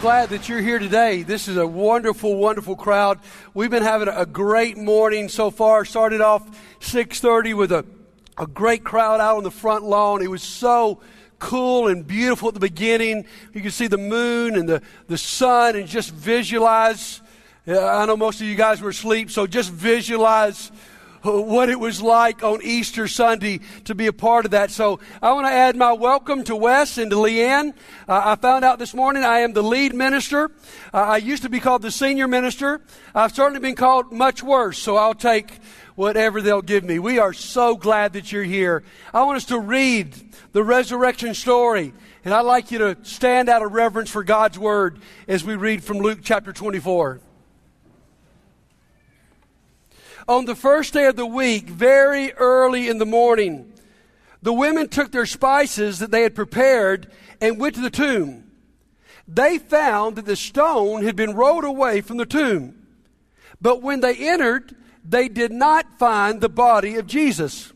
glad that you're here today. This is a wonderful, wonderful crowd. We've been having a great morning so far. Started off 6:30 with a, a great crowd out on the front lawn. It was so cool and beautiful at the beginning. You could see the moon and the, the sun and just visualize. I know most of you guys were asleep, so just visualize what it was like on Easter Sunday to be a part of that. So I want to add my welcome to Wes and to Leanne. Uh, I found out this morning I am the lead minister. Uh, I used to be called the senior minister. I've certainly been called much worse, so I'll take whatever they'll give me. We are so glad that you're here. I want us to read the resurrection story. And I'd like you to stand out of reverence for God's word as we read from Luke chapter 24. On the first day of the week, very early in the morning, the women took their spices that they had prepared and went to the tomb. They found that the stone had been rolled away from the tomb. But when they entered, they did not find the body of Jesus.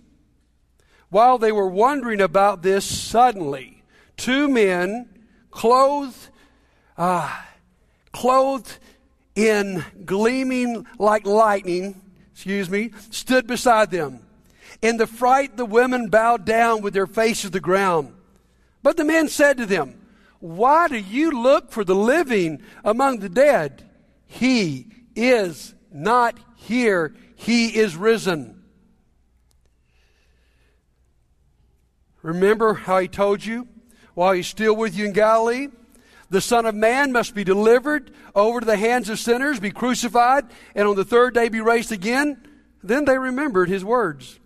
While they were wondering about this, suddenly, two men, clothed, uh, clothed in gleaming like lightning, excuse me, stood beside them. In the fright, the women bowed down with their faces to the ground. But the men said to them, Why do you look for the living among the dead? He is not here, he is risen. Remember how he told you while he's still with you in Galilee? The Son of Man must be delivered over to the hands of sinners, be crucified, and on the third day be raised again. Then they remembered his words.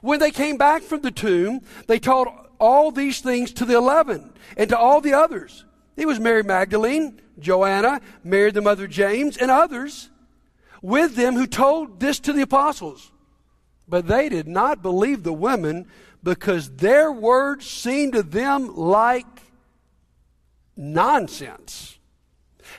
When they came back from the tomb, they told all these things to the eleven and to all the others. It was Mary Magdalene, Joanna, Mary the mother James, and others with them who told this to the apostles. But they did not believe the women because their words seemed to them like nonsense.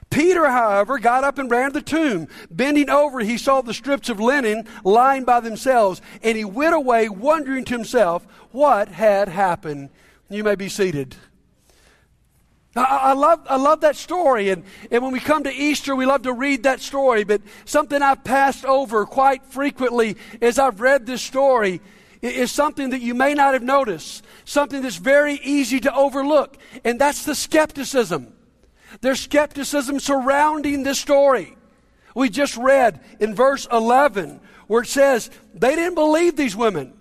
Peter, however, got up and ran to the tomb. Bending over, he saw the strips of linen lying by themselves, and he went away wondering to himself what had happened. You may be seated. I, love, I love that story, and, and when we come to Easter, we love to read that story, but something I've passed over quite frequently as I've read this story is something that you may not have noticed, something that's very easy to overlook, and that's the skepticism. There's skepticism surrounding this story. We just read in verse 11 where it says they didn't believe these women.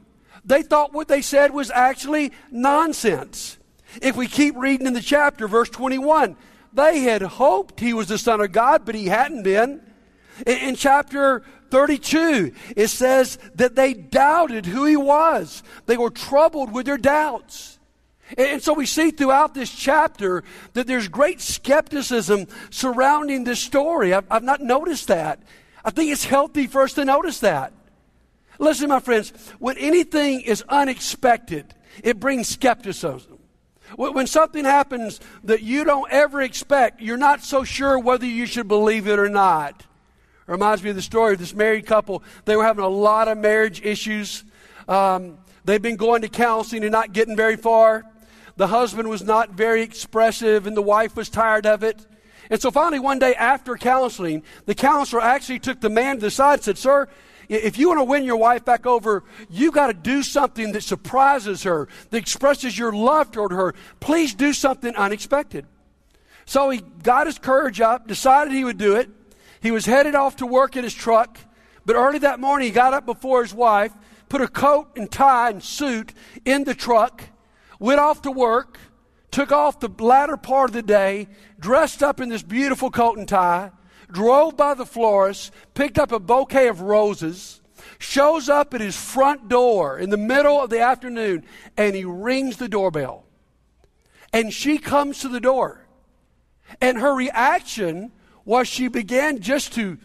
They thought what they said was actually nonsense. If we keep reading in the chapter, verse 21, they had hoped he was the Son of God, but he hadn't been. In, in chapter 32, it says that they doubted who he was. They were troubled with their doubts. And so we see throughout this chapter that there's great skepticism surrounding this story. I've, I've, not noticed that. I think it's healthy for us to notice that. Listen, my friends, when anything is unexpected, it brings skepticism. When something happens that you don't ever expect, you're not so sure whether you should believe it or not. Reminds me of the story of this married couple. They were having a lot of marriage issues. Um, they've been going to counseling and not getting very far. The husband was not very expressive, and the wife was tired of it. And so finally, one day after counseling, the counselor actually took the man to the side and said, Sir, if you want to win your wife back over, you got to do something that surprises her, that expresses your love toward her. Please do something unexpected. So he got his courage up, decided he would do it. He was headed off to work in his truck, but early that morning he got up before his wife, put a coat and tie and suit in the truck, went off to work, took off the latter part of the day, dressed up in this beautiful coat and tie, drove by the florist, picked up a bouquet of roses, shows up at his front door in the middle of the afternoon, and he rings the doorbell. And she comes to the door. And her reaction was she began just to,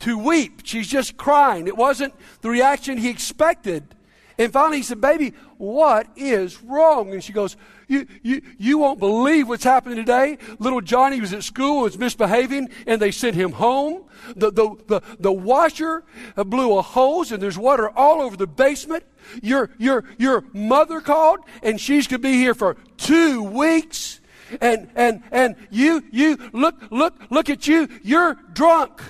to weep. She's just crying. It wasn't the reaction he expected. And finally he said, Baby, what is wrong? And she goes, you, you, you won't believe what's happening today. Little Johnny was at school, was misbehaving, and they sent him home. The, the, the, the washer blew a hose, and there's water all over the basement. Your, your, your mother called, and she's going to be here for two weeks. And, and, and you, you, look, look, look at you, you're drunk.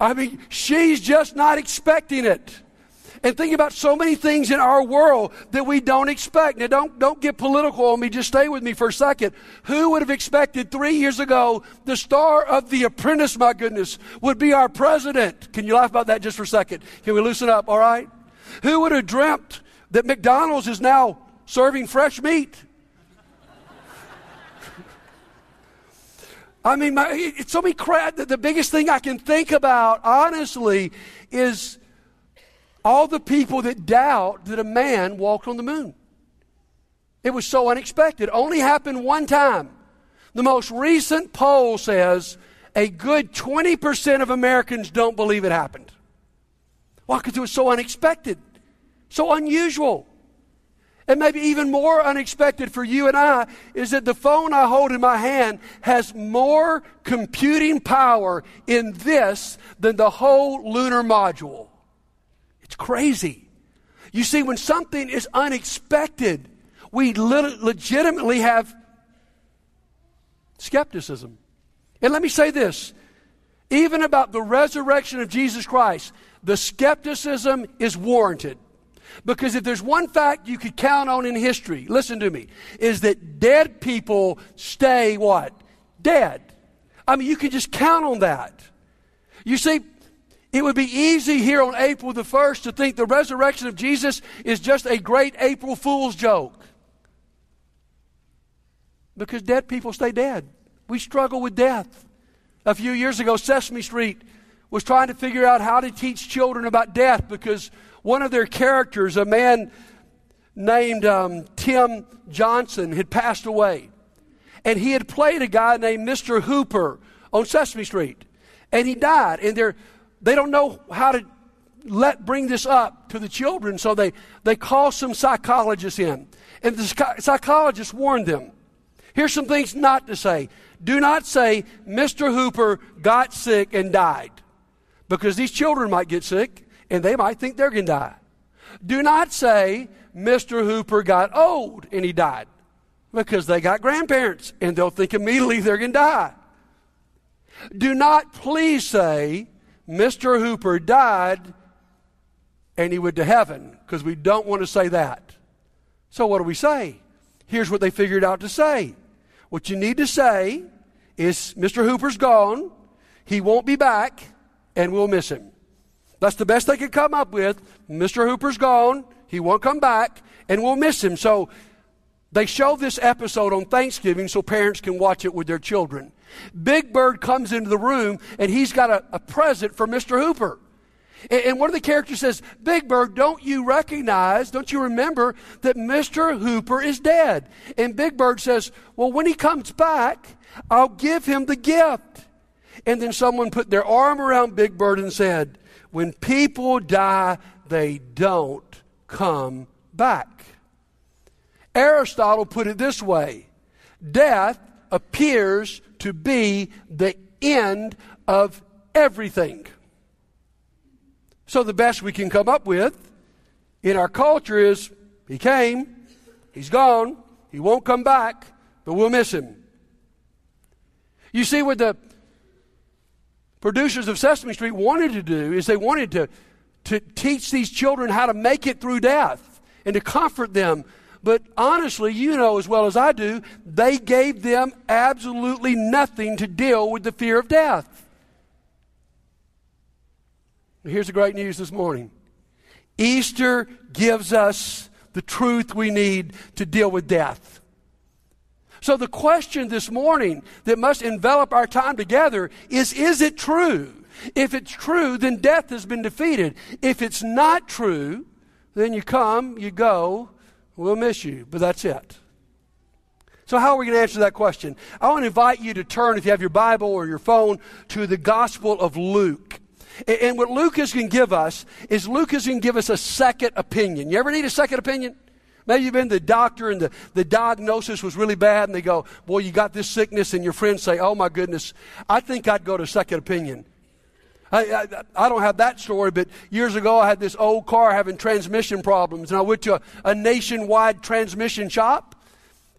I mean, she's just not expecting it. And think about so many things in our world that we don't expect. Now, don't, don't get political on me. Just stay with me for a second. Who would have expected three years ago the star of The Apprentice, my goodness, would be our president? Can you laugh about that just for a second? Can we loosen up, all right? Who would have dreamt that McDonald's is now serving fresh meat? I mean, my, it's so many crap that the biggest thing I can think about, honestly, is all the people that doubt that a man walked on the moon. It was so unexpected. Only happened one time. The most recent poll says a good 20% of Americans don't believe it happened. Why? Because it was so unexpected, so unusual. And maybe even more unexpected for you and I is that the phone I hold in my hand has more computing power in this than the whole lunar module. It's crazy. You see, when something is unexpected, we legitimately have skepticism. And let me say this even about the resurrection of Jesus Christ, the skepticism is warranted. Because if there's one fact you could count on in history, listen to me, is that dead people stay what? Dead. I mean, you can just count on that. You see, it would be easy here on April the 1st to think the resurrection of Jesus is just a great April Fool's joke. Because dead people stay dead. We struggle with death. A few years ago, Sesame Street was trying to figure out how to teach children about death because one of their characters, a man named um, Tim Johnson, had passed away. And he had played a guy named Mr. Hooper on Sesame Street. And he died. And they're, they don't know how to let bring this up to the children, so they, they call some psychologists in. And the psychologist warned them here's some things not to say. Do not say, Mr. Hooper got sick and died. Because these children might get sick and they might think they're going to die. Do not say, Mr. Hooper got old and he died, because they got grandparents and they'll think immediately they're going to die. Do not please say, Mr. Hooper died and he went to heaven, because we don't want to say that. So, what do we say? Here's what they figured out to say. What you need to say is Mr. Hooper's gone, he won't be back, and we'll miss him. That's the best they could come up with. Mr. Hooper's gone. He won't come back, and we'll miss him. So they show this episode on Thanksgiving so parents can watch it with their children. Big Bird comes into the room, and he's got a, a present for Mr. Hooper. And, and one of the characters says, Big Bird, don't you recognize, don't you remember that Mr. Hooper is dead? And Big Bird says, Well, when he comes back, I'll give him the gift. And then someone put their arm around Big Bird and said, when people die, they don't come back. Aristotle put it this way death appears to be the end of everything. So, the best we can come up with in our culture is he came, he's gone, he won't come back, but we'll miss him. You see, with the producers of Sesame Street wanted to do is they wanted to, to teach these children how to make it through death and to comfort them. But honestly, you know as well as I do, they gave them absolutely nothing to deal with the fear of death. Here's the great news this morning Easter gives us the truth we need to deal with death. So, the question this morning that must envelop our time together is Is it true? If it's true, then death has been defeated. If it's not true, then you come, you go, we'll miss you, but that's it. So, how are we going to answer that question? I want to invite you to turn, if you have your Bible or your phone, to the Gospel of Luke. And what Luke is going to give us is Luke is going to give us a second opinion. You ever need a second opinion? Maybe you've been to the doctor and the, the diagnosis was really bad, and they go, Boy, you got this sickness, and your friends say, Oh my goodness, I think I'd go to second opinion. I, I, I, don't have that story, but years ago I had this old car having transmission problems, and I went to a, a nationwide transmission shop.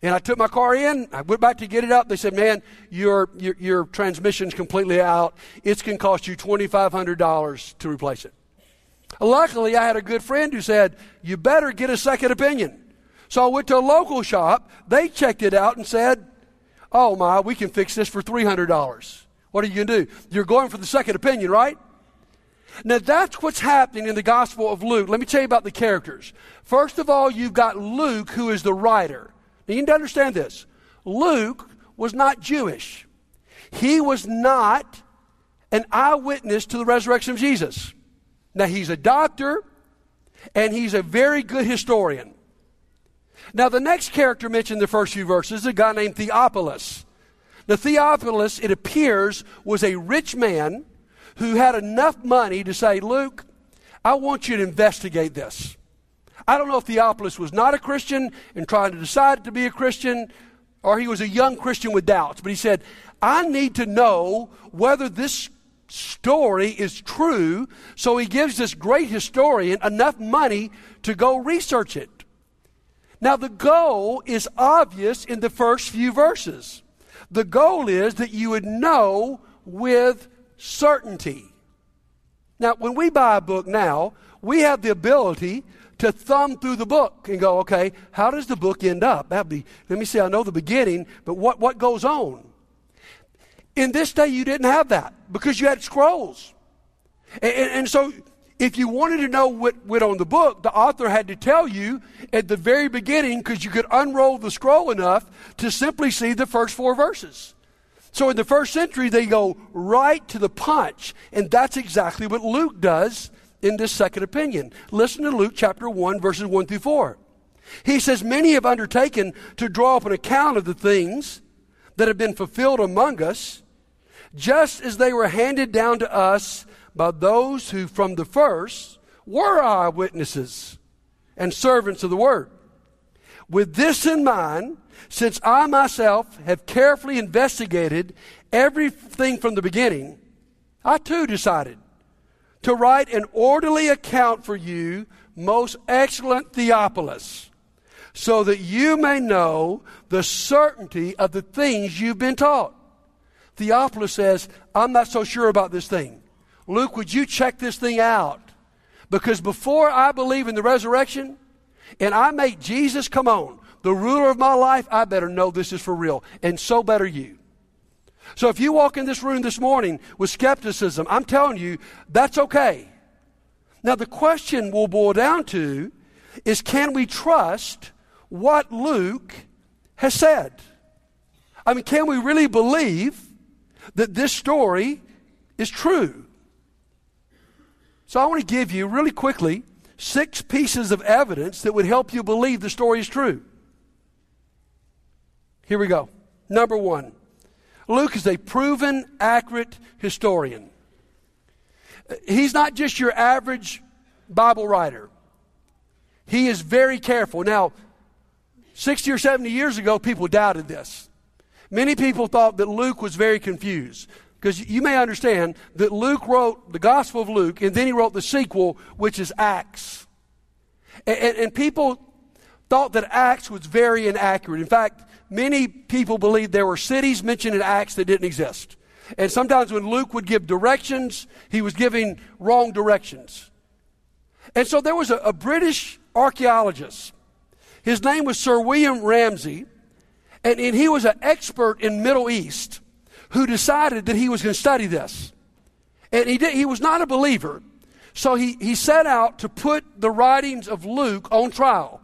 And I took my car in. I went back to get it out. They said, "Man, your your, your transmission's completely out. It's going to cost you twenty five hundred dollars to replace it." Luckily, I had a good friend who said, "You better get a second opinion." So I went to a local shop. They checked it out and said, "Oh my, we can fix this for three hundred dollars." What are you going to do? You're going for the second opinion, right? Now that's what's happening in the Gospel of Luke. Let me tell you about the characters. First of all, you've got Luke, who is the writer. Now, you need to understand this. Luke was not Jewish. He was not an eyewitness to the resurrection of Jesus. Now, he's a doctor and he's a very good historian. Now, the next character mentioned in the first few verses is a guy named Theophilus. Now, Theophilus, it appears, was a rich man who had enough money to say, Luke, I want you to investigate this. I don't know if Theophilus was not a Christian and trying to decide to be a Christian, or he was a young Christian with doubts. But he said, I need to know whether this story is true. So he gives this great historian enough money to go research it. Now, the goal is obvious in the first few verses. The goal is that you would know with certainty. Now, when we buy a book now, we have the ability to thumb through the book and go, okay, how does the book end up? That'd be, let me see, I know the beginning, but what, what goes on? In this day, you didn't have that because you had scrolls. And, and, and so, if you wanted to know what went on the book, the author had to tell you at the very beginning because you could unroll the scroll enough to simply see the first four verses. So in the first century, they go right to the punch, and that's exactly what Luke does in this second opinion. Listen to Luke chapter 1, verses 1 through 4. He says, Many have undertaken to draw up an account of the things that have been fulfilled among us, just as they were handed down to us by those who from the first were eyewitnesses and servants of the word. With this in mind, since I myself have carefully investigated everything from the beginning, I too decided to write an orderly account for you, most excellent Theophilus, so that you may know the certainty of the things you've been taught. Theophilus says, I'm not so sure about this thing. Luke, would you check this thing out? Because before I believe in the resurrection and I make Jesus come on, the ruler of my life, I better know this is for real. And so better you. So if you walk in this room this morning with skepticism, I'm telling you, that's okay. Now, the question will boil down to is can we trust what Luke has said? I mean, can we really believe that this story is true? So, I want to give you really quickly six pieces of evidence that would help you believe the story is true. Here we go. Number one Luke is a proven, accurate historian. He's not just your average Bible writer, he is very careful. Now, 60 or 70 years ago, people doubted this. Many people thought that Luke was very confused. Because you may understand that Luke wrote the Gospel of Luke, and then he wrote the sequel, which is Acts. And, and, and people thought that Acts was very inaccurate. In fact, many people believed there were cities mentioned in Acts that didn't exist. And sometimes when Luke would give directions, he was giving wrong directions. And so there was a, a British archaeologist. His name was Sir William Ramsay, and, and he was an expert in Middle East who decided that he was going to study this. And he, did, he was not a believer, so he, he set out to put the writings of Luke on trial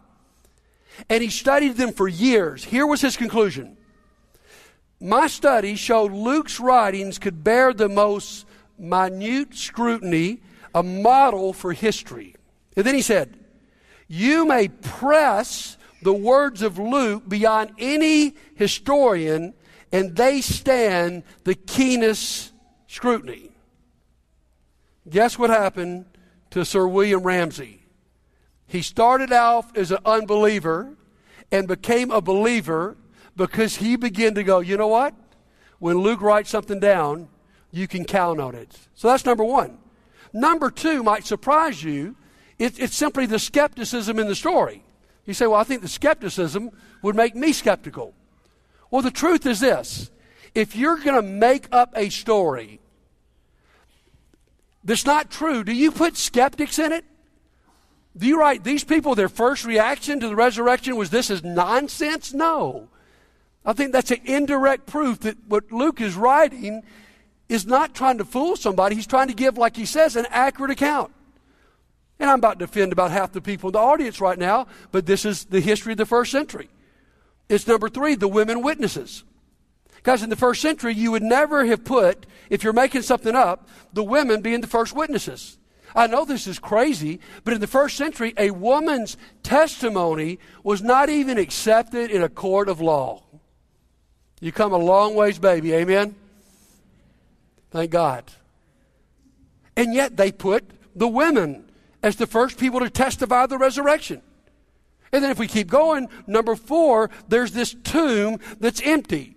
and he studied them for years. Here was his conclusion My study showed Luke's writings could bear the most minute scrutiny, a model for history. And then he said, You may press the words of Luke beyond any historian, and they stand the keenest scrutiny. Guess what happened to Sir William Ramsay? He started out as an unbeliever and became a believer because he began to go, you know what? When Luke writes something down, you can count on it. So that's number one. Number two might surprise you. It, it's simply the skepticism in the story. You say, well, I think the skepticism would make me skeptical. Well, the truth is this if you're going to make up a story that's not true, do you put skeptics in it? Do you write these people, their first reaction to the resurrection was this is nonsense? No. I think that's an indirect proof that what Luke is writing is not trying to fool somebody. He's trying to give, like he says, an accurate account. And I'm about to offend about half the people in the audience right now, but this is the history of the first century. It's number three, the women witnesses. Guys, in the first century, you would never have put, if you're making something up, the women being the first witnesses. I know this is crazy, but in the first century, a woman's testimony was not even accepted in a court of law. You come a long ways, baby. Amen? Thank God. And yet they put the women as the first people to testify the resurrection. And then if we keep going, number four, there's this tomb that's empty.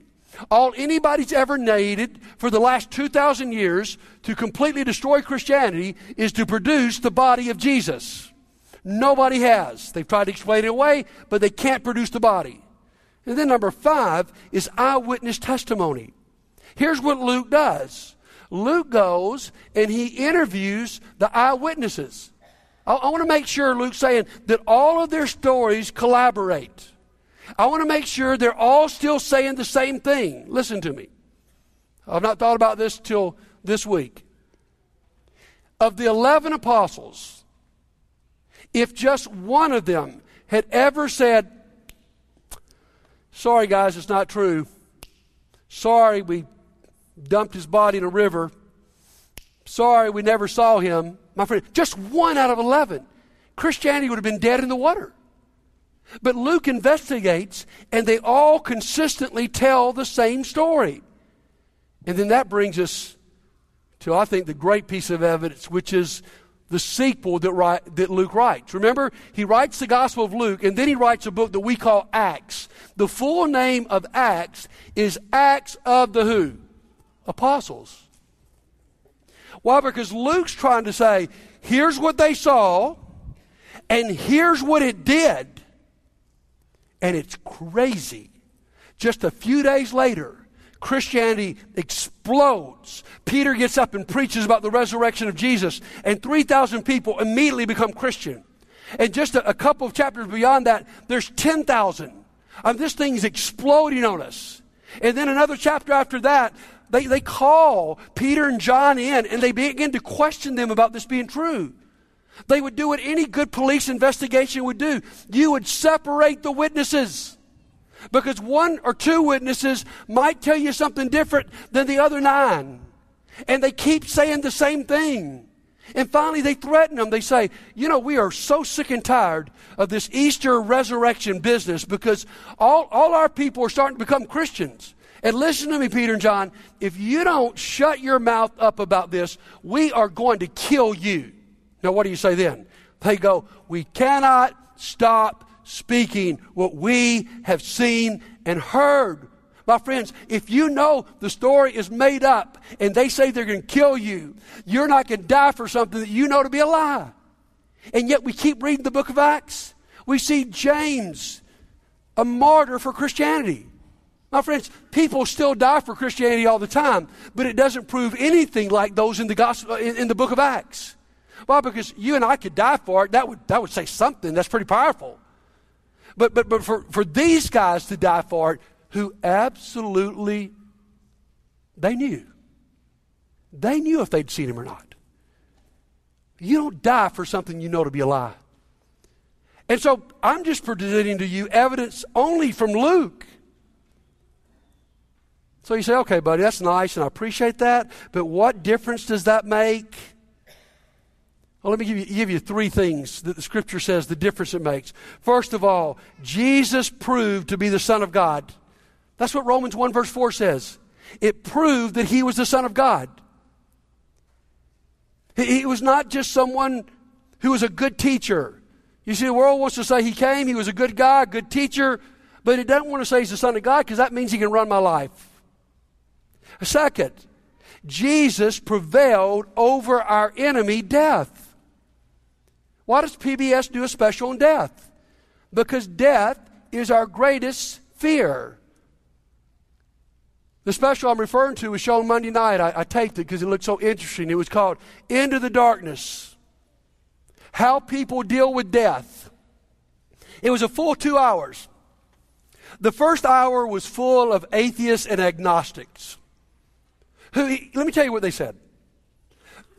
All anybody's ever needed for the last 2,000 years to completely destroy Christianity is to produce the body of Jesus. Nobody has. They've tried to explain it away, but they can't produce the body. And then number five is eyewitness testimony. Here's what Luke does Luke goes and he interviews the eyewitnesses. I, I want to make sure Luke's saying that all of their stories collaborate. I want to make sure they're all still saying the same thing. Listen to me. I've not thought about this till this week. Of the 11 apostles, if just one of them had ever said, Sorry, guys, it's not true. Sorry, we dumped his body in a river. Sorry, we never saw him. My friend, just one out of 11. Christianity would have been dead in the water. But Luke investigates, and they all consistently tell the same story. And then that brings us to, I think, the great piece of evidence, which is the sequel that, write, that Luke writes. Remember, he writes the Gospel of Luke, and then he writes a book that we call Acts. The full name of Acts is Acts of the who? Apostles. Why? Because Luke's trying to say, here's what they saw, and here's what it did. And it's crazy. Just a few days later, Christianity explodes. Peter gets up and preaches about the resurrection of Jesus, and 3,000 people immediately become Christian. And just a, a couple of chapters beyond that, there's 10,000. Um, this thing's exploding on us. And then another chapter after that, they, they call Peter and John in and they begin to question them about this being true. They would do what any good police investigation would do. You would separate the witnesses. Because one or two witnesses might tell you something different than the other nine. And they keep saying the same thing. And finally, they threaten them. They say, You know, we are so sick and tired of this Easter resurrection business because all, all our people are starting to become Christians. And listen to me, Peter and John, if you don't shut your mouth up about this, we are going to kill you. Now, what do you say then? They go, We cannot stop speaking what we have seen and heard. My friends, if you know the story is made up and they say they're going to kill you, you're not going to die for something that you know to be a lie. And yet we keep reading the book of Acts. We see James, a martyr for Christianity. My friends, people still die for Christianity all the time, but it doesn't prove anything like those in the gospel in, in, the book of Acts. Why? Because you and I could die for it. That would that would say something. That's pretty powerful. But but but for, for these guys to die for it, who absolutely they knew. They knew if they'd seen him or not. You don't die for something you know to be a lie. And so I'm just presenting to you evidence only from Luke so you say, okay, buddy, that's nice and I appreciate that, but what difference does that make? Well, let me give you, give you three things that the scripture says the difference it makes. First of all, Jesus proved to be the Son of God. That's what Romans 1 verse 4 says. It proved that he was the Son of God. He was not just someone who was a good teacher. You see, the world wants to say he came, he was a good guy, a good teacher, but it doesn't want to say he's the Son of God because that means he can run my life. Second, Jesus prevailed over our enemy, death. Why does PBS do a special on death? because death is our greatest fear. The special I'm referring to was shown Monday night. I, I taped it because it looked so interesting. It was called Into the Darkness How People Deal with Death. It was a full two hours. The first hour was full of atheists and agnostics. Who, let me tell you what they said.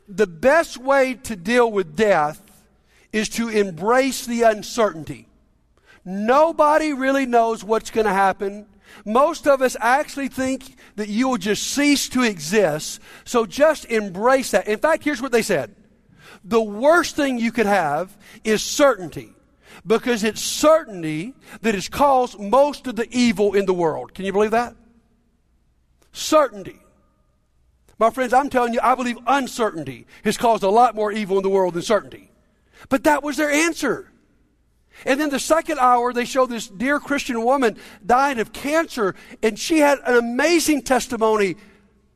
The best way to deal with death is to embrace the uncertainty. Nobody really knows what's going to happen. Most of us actually think that you will just cease to exist. So just embrace that. In fact, here's what they said. The worst thing you could have is certainty because it's certainty that has caused most of the evil in the world. Can you believe that? Certainty. My friends, I'm telling you, I believe uncertainty has caused a lot more evil in the world than certainty. But that was their answer. And then the second hour, they show this dear Christian woman died of cancer, and she had an amazing testimony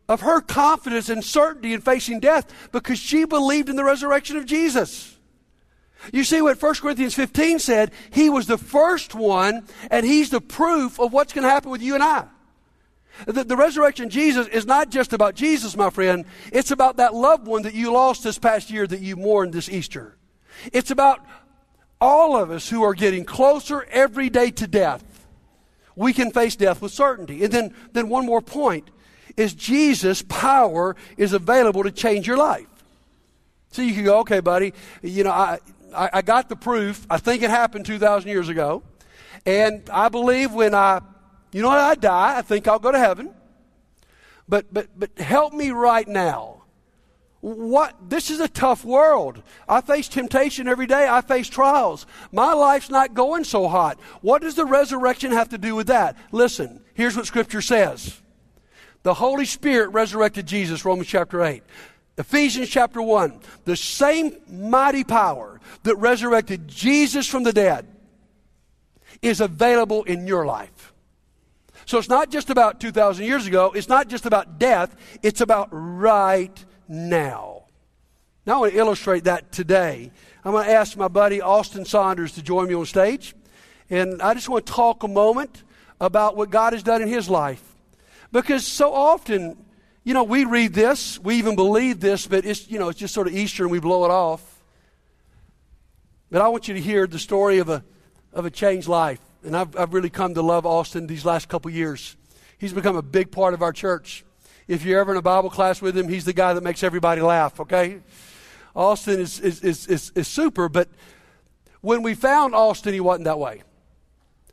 of her confidence and certainty in facing death because she believed in the resurrection of Jesus. You see what 1 Corinthians 15 said? He was the first one, and he's the proof of what's going to happen with you and I. The, the, resurrection Jesus is not just about Jesus, my friend. It's about that loved one that you lost this past year that you mourned this Easter. It's about all of us who are getting closer every day to death. We can face death with certainty. And then, then one more point is Jesus' power is available to change your life. So you can go, okay, buddy, you know, I, I, I got the proof. I think it happened 2,000 years ago. And I believe when I, you know, I die, I think I'll go to heaven. But, but, but help me right now what this is a tough world. I face temptation every day. I face trials. My life's not going so hot. What does the resurrection have to do with that? Listen, here's what scripture says. The Holy Spirit resurrected Jesus, Romans chapter 8. Ephesians chapter 1. The same mighty power that resurrected Jesus from the dead is available in your life. So it's not just about 2,000 years ago. It's not just about death. It's about right now. Now I want to illustrate that today. I'm going to ask my buddy Austin Saunders to join me on stage. And I just want to talk a moment about what God has done in his life. Because so often, you know, we read this, we even believe this, but it's, you know, it's just sort of Easter and we blow it off. But I want you to hear the story of a, of a changed life. And I've, I've really come to love Austin these last couple years. He's become a big part of our church. If you're ever in a Bible class with him, he's the guy that makes everybody laugh, okay? Austin is, is, is, is, is super, but when we found Austin, he wasn't that way.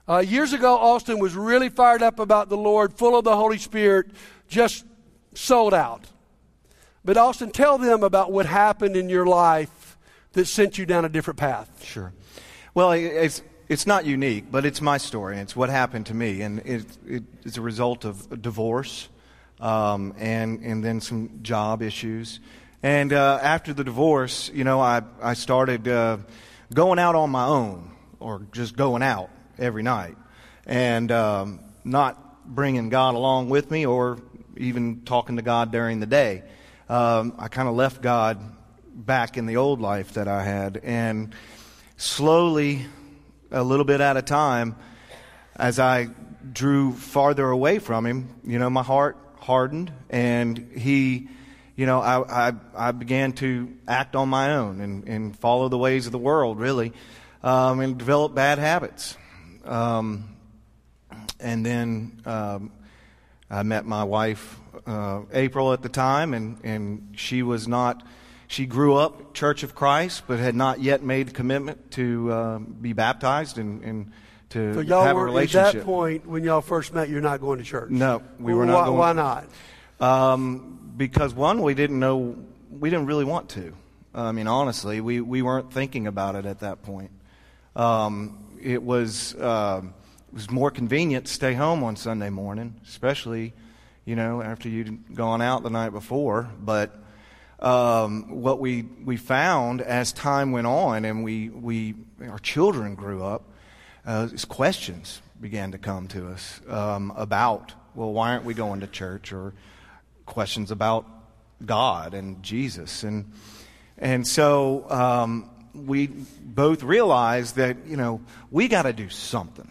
Uh, years ago, Austin was really fired up about the Lord, full of the Holy Spirit, just sold out. But Austin, tell them about what happened in your life that sent you down a different path. Sure. Well, it's, it's not unique, but it's my story. It's what happened to me, and it, it, it's a result of divorce um, and, and then some job issues. And uh, after the divorce, you know, I, I started uh, going out on my own or just going out every night and um, not bringing God along with me or even talking to God during the day. Um, I kind of left God back in the old life that I had. And slowly, a little bit at a time, as I drew farther away from Him, you know, my heart hardened, and he, you know, I, I, I began to act on my own and, and follow the ways of the world, really, um, and develop bad habits. Um, and then um, I met my wife, uh, April, at the time, and, and she was not. She grew up Church of Christ, but had not yet made commitment to uh, be baptized and, and to so y'all have were, a relationship. At that point, when y'all first met, you're not going to church. No, we were why, not. Going, why not? Um, because one, we didn't know, we didn't really want to. I mean, honestly, we, we weren't thinking about it at that point. Um, it was uh, it was more convenient to stay home on Sunday morning, especially you know after you'd gone out the night before. But um, what we we found as time went on, and we we our children grew up uh, questions began to come to us um, about, well, why aren't we going to church? Or questions about God and Jesus. And, and so um, we both realized that, you know, we got to do something.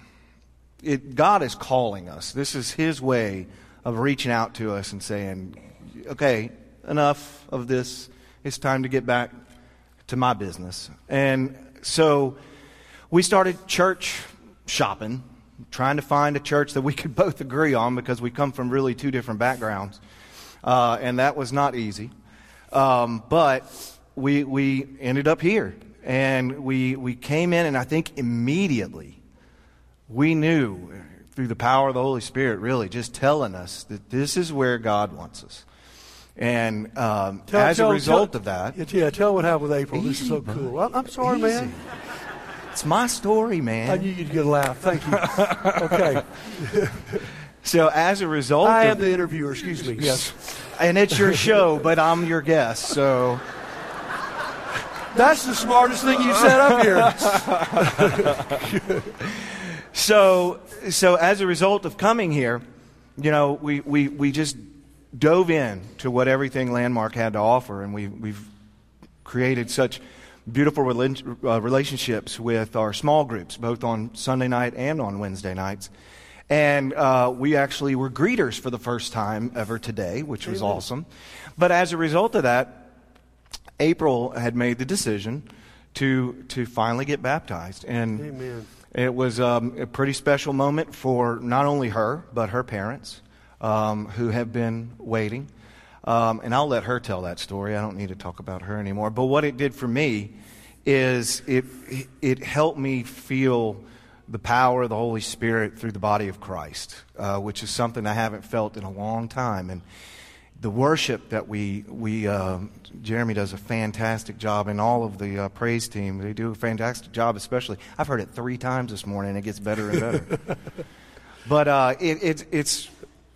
It, God is calling us. This is His way of reaching out to us and saying, okay, enough of this. It's time to get back to my business. And so we started church shopping, trying to find a church that we could both agree on because we come from really two different backgrounds. Uh, and that was not easy. Um, but we, we ended up here. And we, we came in, and I think immediately we knew through the power of the Holy Spirit, really, just telling us that this is where God wants us. And um, tell, as tell, a result tell, of that. Yeah, tell what happened with April. Easy, this is so buddy. cool. I'm, I'm sorry, Easy. man. It's my story, man. I knew you'd get a laugh. Thank you. okay. so as a result, I am of, the interviewer. Excuse me. Yes. And it's your show, but I'm your guest. So that's the smartest thing you said up here. so, so as a result of coming here, you know, we, we, we just dove in to what everything Landmark had to offer, and we, we've created such beautiful uh, relationships with our small groups, both on Sunday night and on Wednesday nights. And uh, we actually were greeters for the first time ever today, which was Amen. awesome. But as a result of that, April had made the decision to to finally get baptized, and Amen. it was um, a pretty special moment for not only her but her parents, um, who have been waiting. Um, and I'll let her tell that story. I don't need to talk about her anymore. But what it did for me is it, it helped me feel the power of the Holy Spirit through the body of Christ, uh, which is something I haven't felt in a long time. And the worship that we, we uh, Jeremy does a fantastic job, and all of the uh, praise team, they do a fantastic job, especially. I've heard it three times this morning, and it gets better and better. but uh, it, it, it's,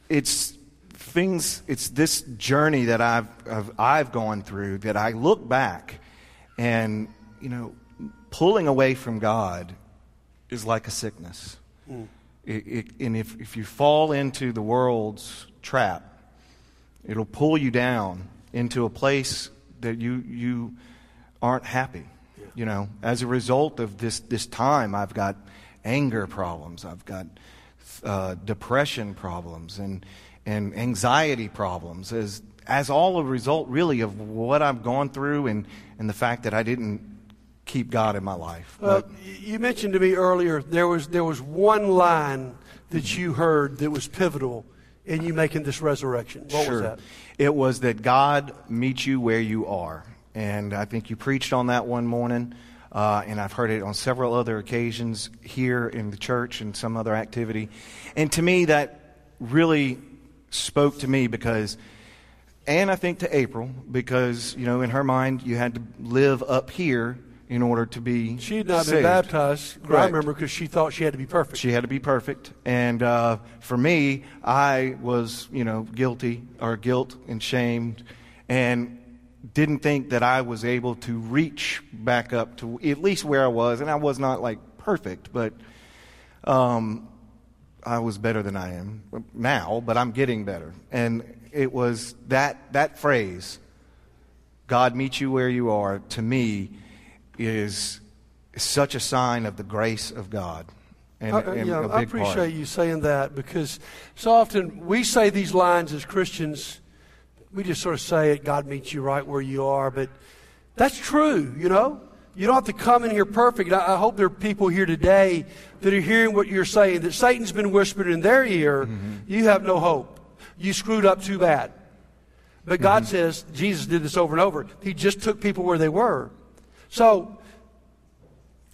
it's things, it's this journey that I've, I've, I've gone through that I look back and, you know, pulling away from God is like a sickness. Mm. It, it, and if, if you fall into the world's trap, it'll pull you down into a place that you, you aren't happy. Yeah. You know, as a result of this, this time, I've got anger problems, I've got uh, depression problems, and and anxiety problems as, as all a result, really, of what I've gone through and, and the fact that I didn't keep God in my life. Uh, you mentioned to me earlier there was, there was one line that you heard that was pivotal in you making this resurrection. What sure. was that? It was that God meets you where you are. And I think you preached on that one morning. Uh, and I've heard it on several other occasions here in the church and some other activity. And to me, that really spoke to me because, and I think to April, because, you know, in her mind, you had to live up here in order to be She had not saved. been baptized, I remember, because she thought she had to be perfect. She had to be perfect. And uh, for me, I was, you know, guilty or guilt and shamed and didn't think that I was able to reach back up to at least where I was. And I was not like perfect, but um, I was better than I am now, but I'm getting better. And it was that, that phrase, God meets you where you are, to me, is such a sign of the grace of God. And, uh, and yeah, I appreciate part. you saying that because so often we say these lines as Christians. We just sort of say it, God meets you right where you are, but that's true, you know? You don't have to come in here perfect. I, hope there are people here today that are hearing what you're saying, that Satan's been whispering in their ear, mm-hmm. you have no hope. You screwed up too bad. But God mm-hmm. says, Jesus did this over and over. He just took people where they were. So,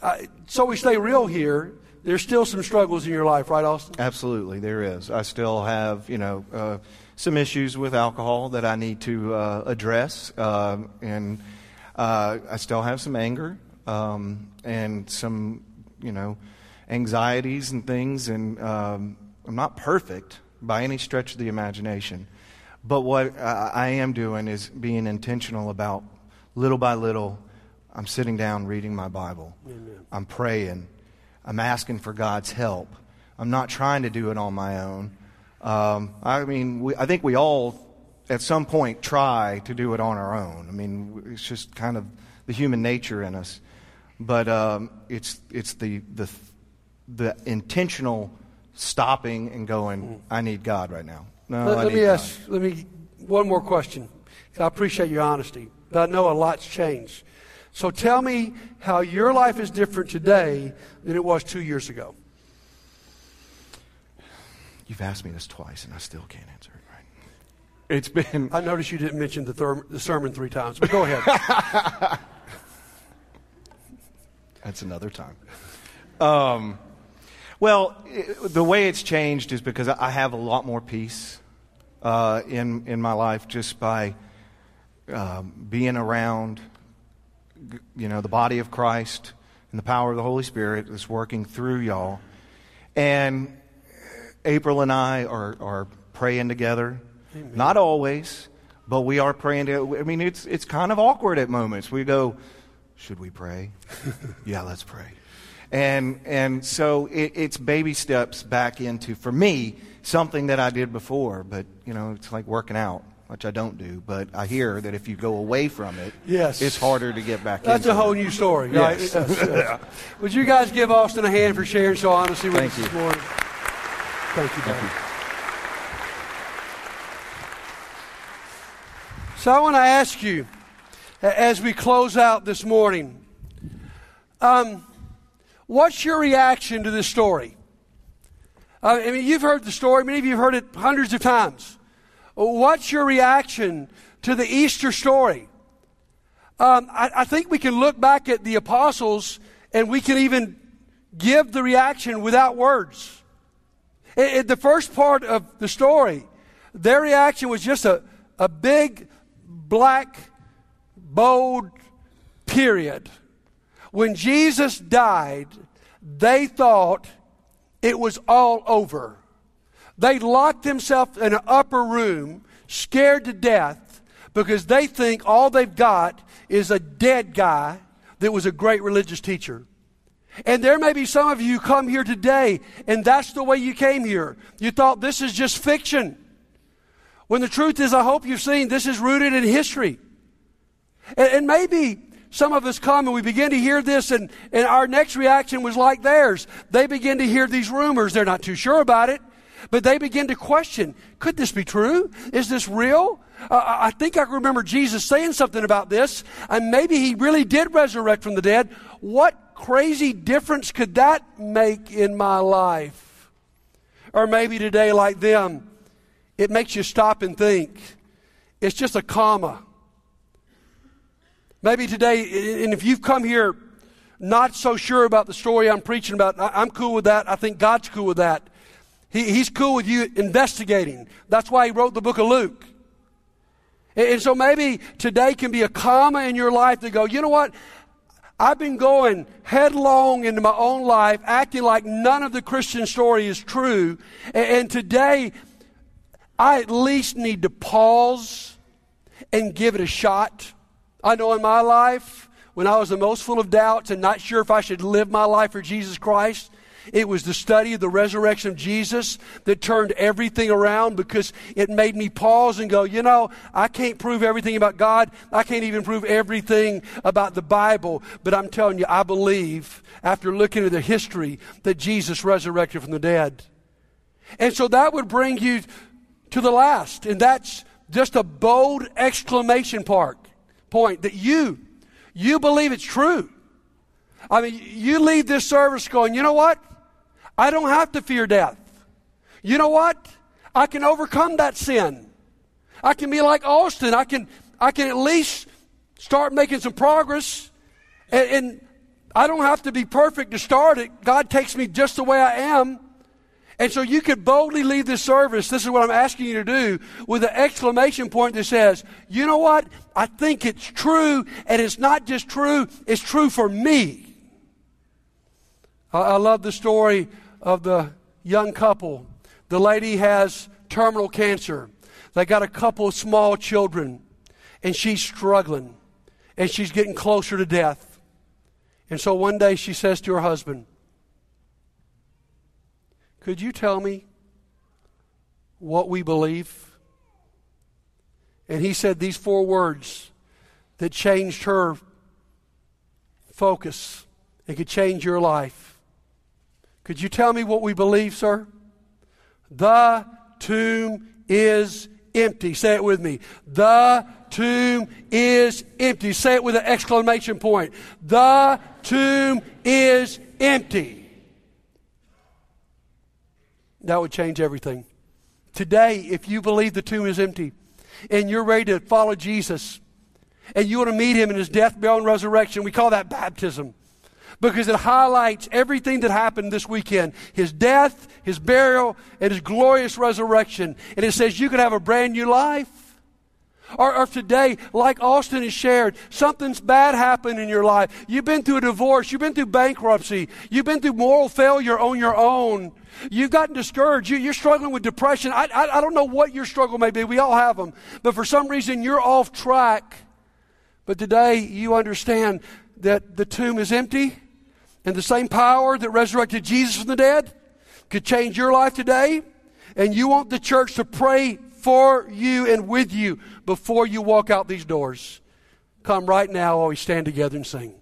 uh, so we stay real here. There's still some struggles in your life, right, Austin? Absolutely, there is. I still have, you know, uh, some issues with alcohol that I need to uh, address, uh, and uh, I still have some anger um, and some, you know, anxieties and things, and um, I'm not perfect by any stretch of the imagination. But what I, I am doing is being intentional about little by little. I'm sitting down reading my Bible. Amen. I'm praying. I'm asking for God's help. I'm not trying to do it on my own. Um, I mean, we, I think we all at some point try to do it on our own. I mean, it's just kind of the human nature in us. but um, it's, it's the, the, the intentional stopping and going, I need God right now. No, let, let me God. ask, let me, one more question. I appreciate your honesty, but I know a lot's changed. So tell me how your life is different today than it was two years ago. You've asked me this twice, and I still can't answer it right. It's been. I noticed you didn't mention the, therm- the sermon three times, but go ahead. That's another time. Um, well, it, the way it's changed is because I have a lot more peace uh, in in my life just by um, being around, you know, the body of Christ and the power of the Holy Spirit that's working through y'all. And April and I are, are praying together. Not always, but we are praying together. I mean, it's, it's kind of awkward at moments. We go, should we pray? yeah, let's pray. And, and so it, it's baby steps back into, for me, something that I did before, but, you know, it's like working out, which I don't do. But I hear that if you go away from it, Yes. it's harder to get back That's a whole it. new story, right? Yes. Yes. Would you guys give Austin a hand for sharing so honestly with Thank us you. this morning? Thank you, Dad. So I want to ask you, as we close out this morning, um, what's your reaction to this story? Uh, I mean, you've heard the story. Many of you have heard it hundreds of times. What's your reaction to the Easter story? Um, I, I think we can look back at the apostles and we can even give the reaction without words. In, the first part of the story, their reaction was just a, a big, black, bold period. When Jesus died, they thought it was all over. They locked themselves in an upper room, scared to death, because they think all they've got is a dead guy that was a great religious teacher. And there may be some of you come here today, and that's the way you came here. You thought this is just fiction. When the truth is, I hope you've seen this is rooted in history. And, and maybe some of us come and we begin to hear this, and, and our next reaction was like theirs. They begin to hear these rumors. They're not too sure about it, but they begin to question could this be true? Is this real? Uh, I think I remember Jesus saying something about this, and maybe he really did resurrect from the dead. What crazy difference could that make in my life? Or maybe today, like them, it makes you stop and think. It's just a comma. Maybe today, and if you've come here not so sure about the story I'm preaching about, I'm cool with that. I think God's cool with that. He, he's cool with you investigating. That's why he wrote the book of Luke. And, and so maybe today can be a comma in your life to go, you know what? I've been going headlong into my own life, acting like none of the Christian story is true. And, today, I at least need to pause and give it a shot. I know in my life, when I was the most full of doubts and not sure if I should live my life for Jesus Christ, it was the study of the resurrection of Jesus that turned everything around because it made me pause and go, you know, I can't prove everything about God. I can't even prove everything about the Bible. But I'm telling you, I believe, after looking at the history, that Jesus resurrected from the dead. And so that would bring you to the last. And that's just a bold exclamation part, point that you, you believe it's true. I mean, you leave this service going, you know what? I don't have to fear death. You know what? I can overcome that sin. I can be like Austin. I can, I can at least start making some progress. And, and I don't have to be perfect to start it. God takes me just the way I am. And so you could boldly leave this service. This is what I'm asking you to do with an exclamation point that says, you know what? I think it's true. And it's not just true, it's true for me. I, I love the story of the young couple. The lady has terminal cancer. They got a couple of small children, and she's struggling, and she's getting closer to death. And so one day she says to her husband, Could you tell me what we believe? And he said these four words that changed her focus. and could change your life. Could you tell me what we believe, sir? The tomb is empty. Say it with me. The tomb is empty. Say it with an exclamation point. The tomb is empty. That would change everything. Today, if you believe the tomb is empty and you're ready to follow Jesus and you want to meet him in his death, burial, and resurrection, we call that baptism because it highlights everything that happened this weekend his death, his burial, and his glorious resurrection. And it says you can have a brand new life. Or, today, like Austin has shared, something's bad happened in your life. You've been through a divorce, you've been through bankruptcy, you've been through moral failure on your own. You've gotten discouraged. You, are struggling with depression. I, I, I don't know what your struggle may be. We all have them. But for some reason, you're off track. But today, you understand that the tomb is empty and the same power that resurrected Jesus from the dead could change your life today. And you want the church to pray for you and with you before you walk out these doors. Come right now while we stand together and sing.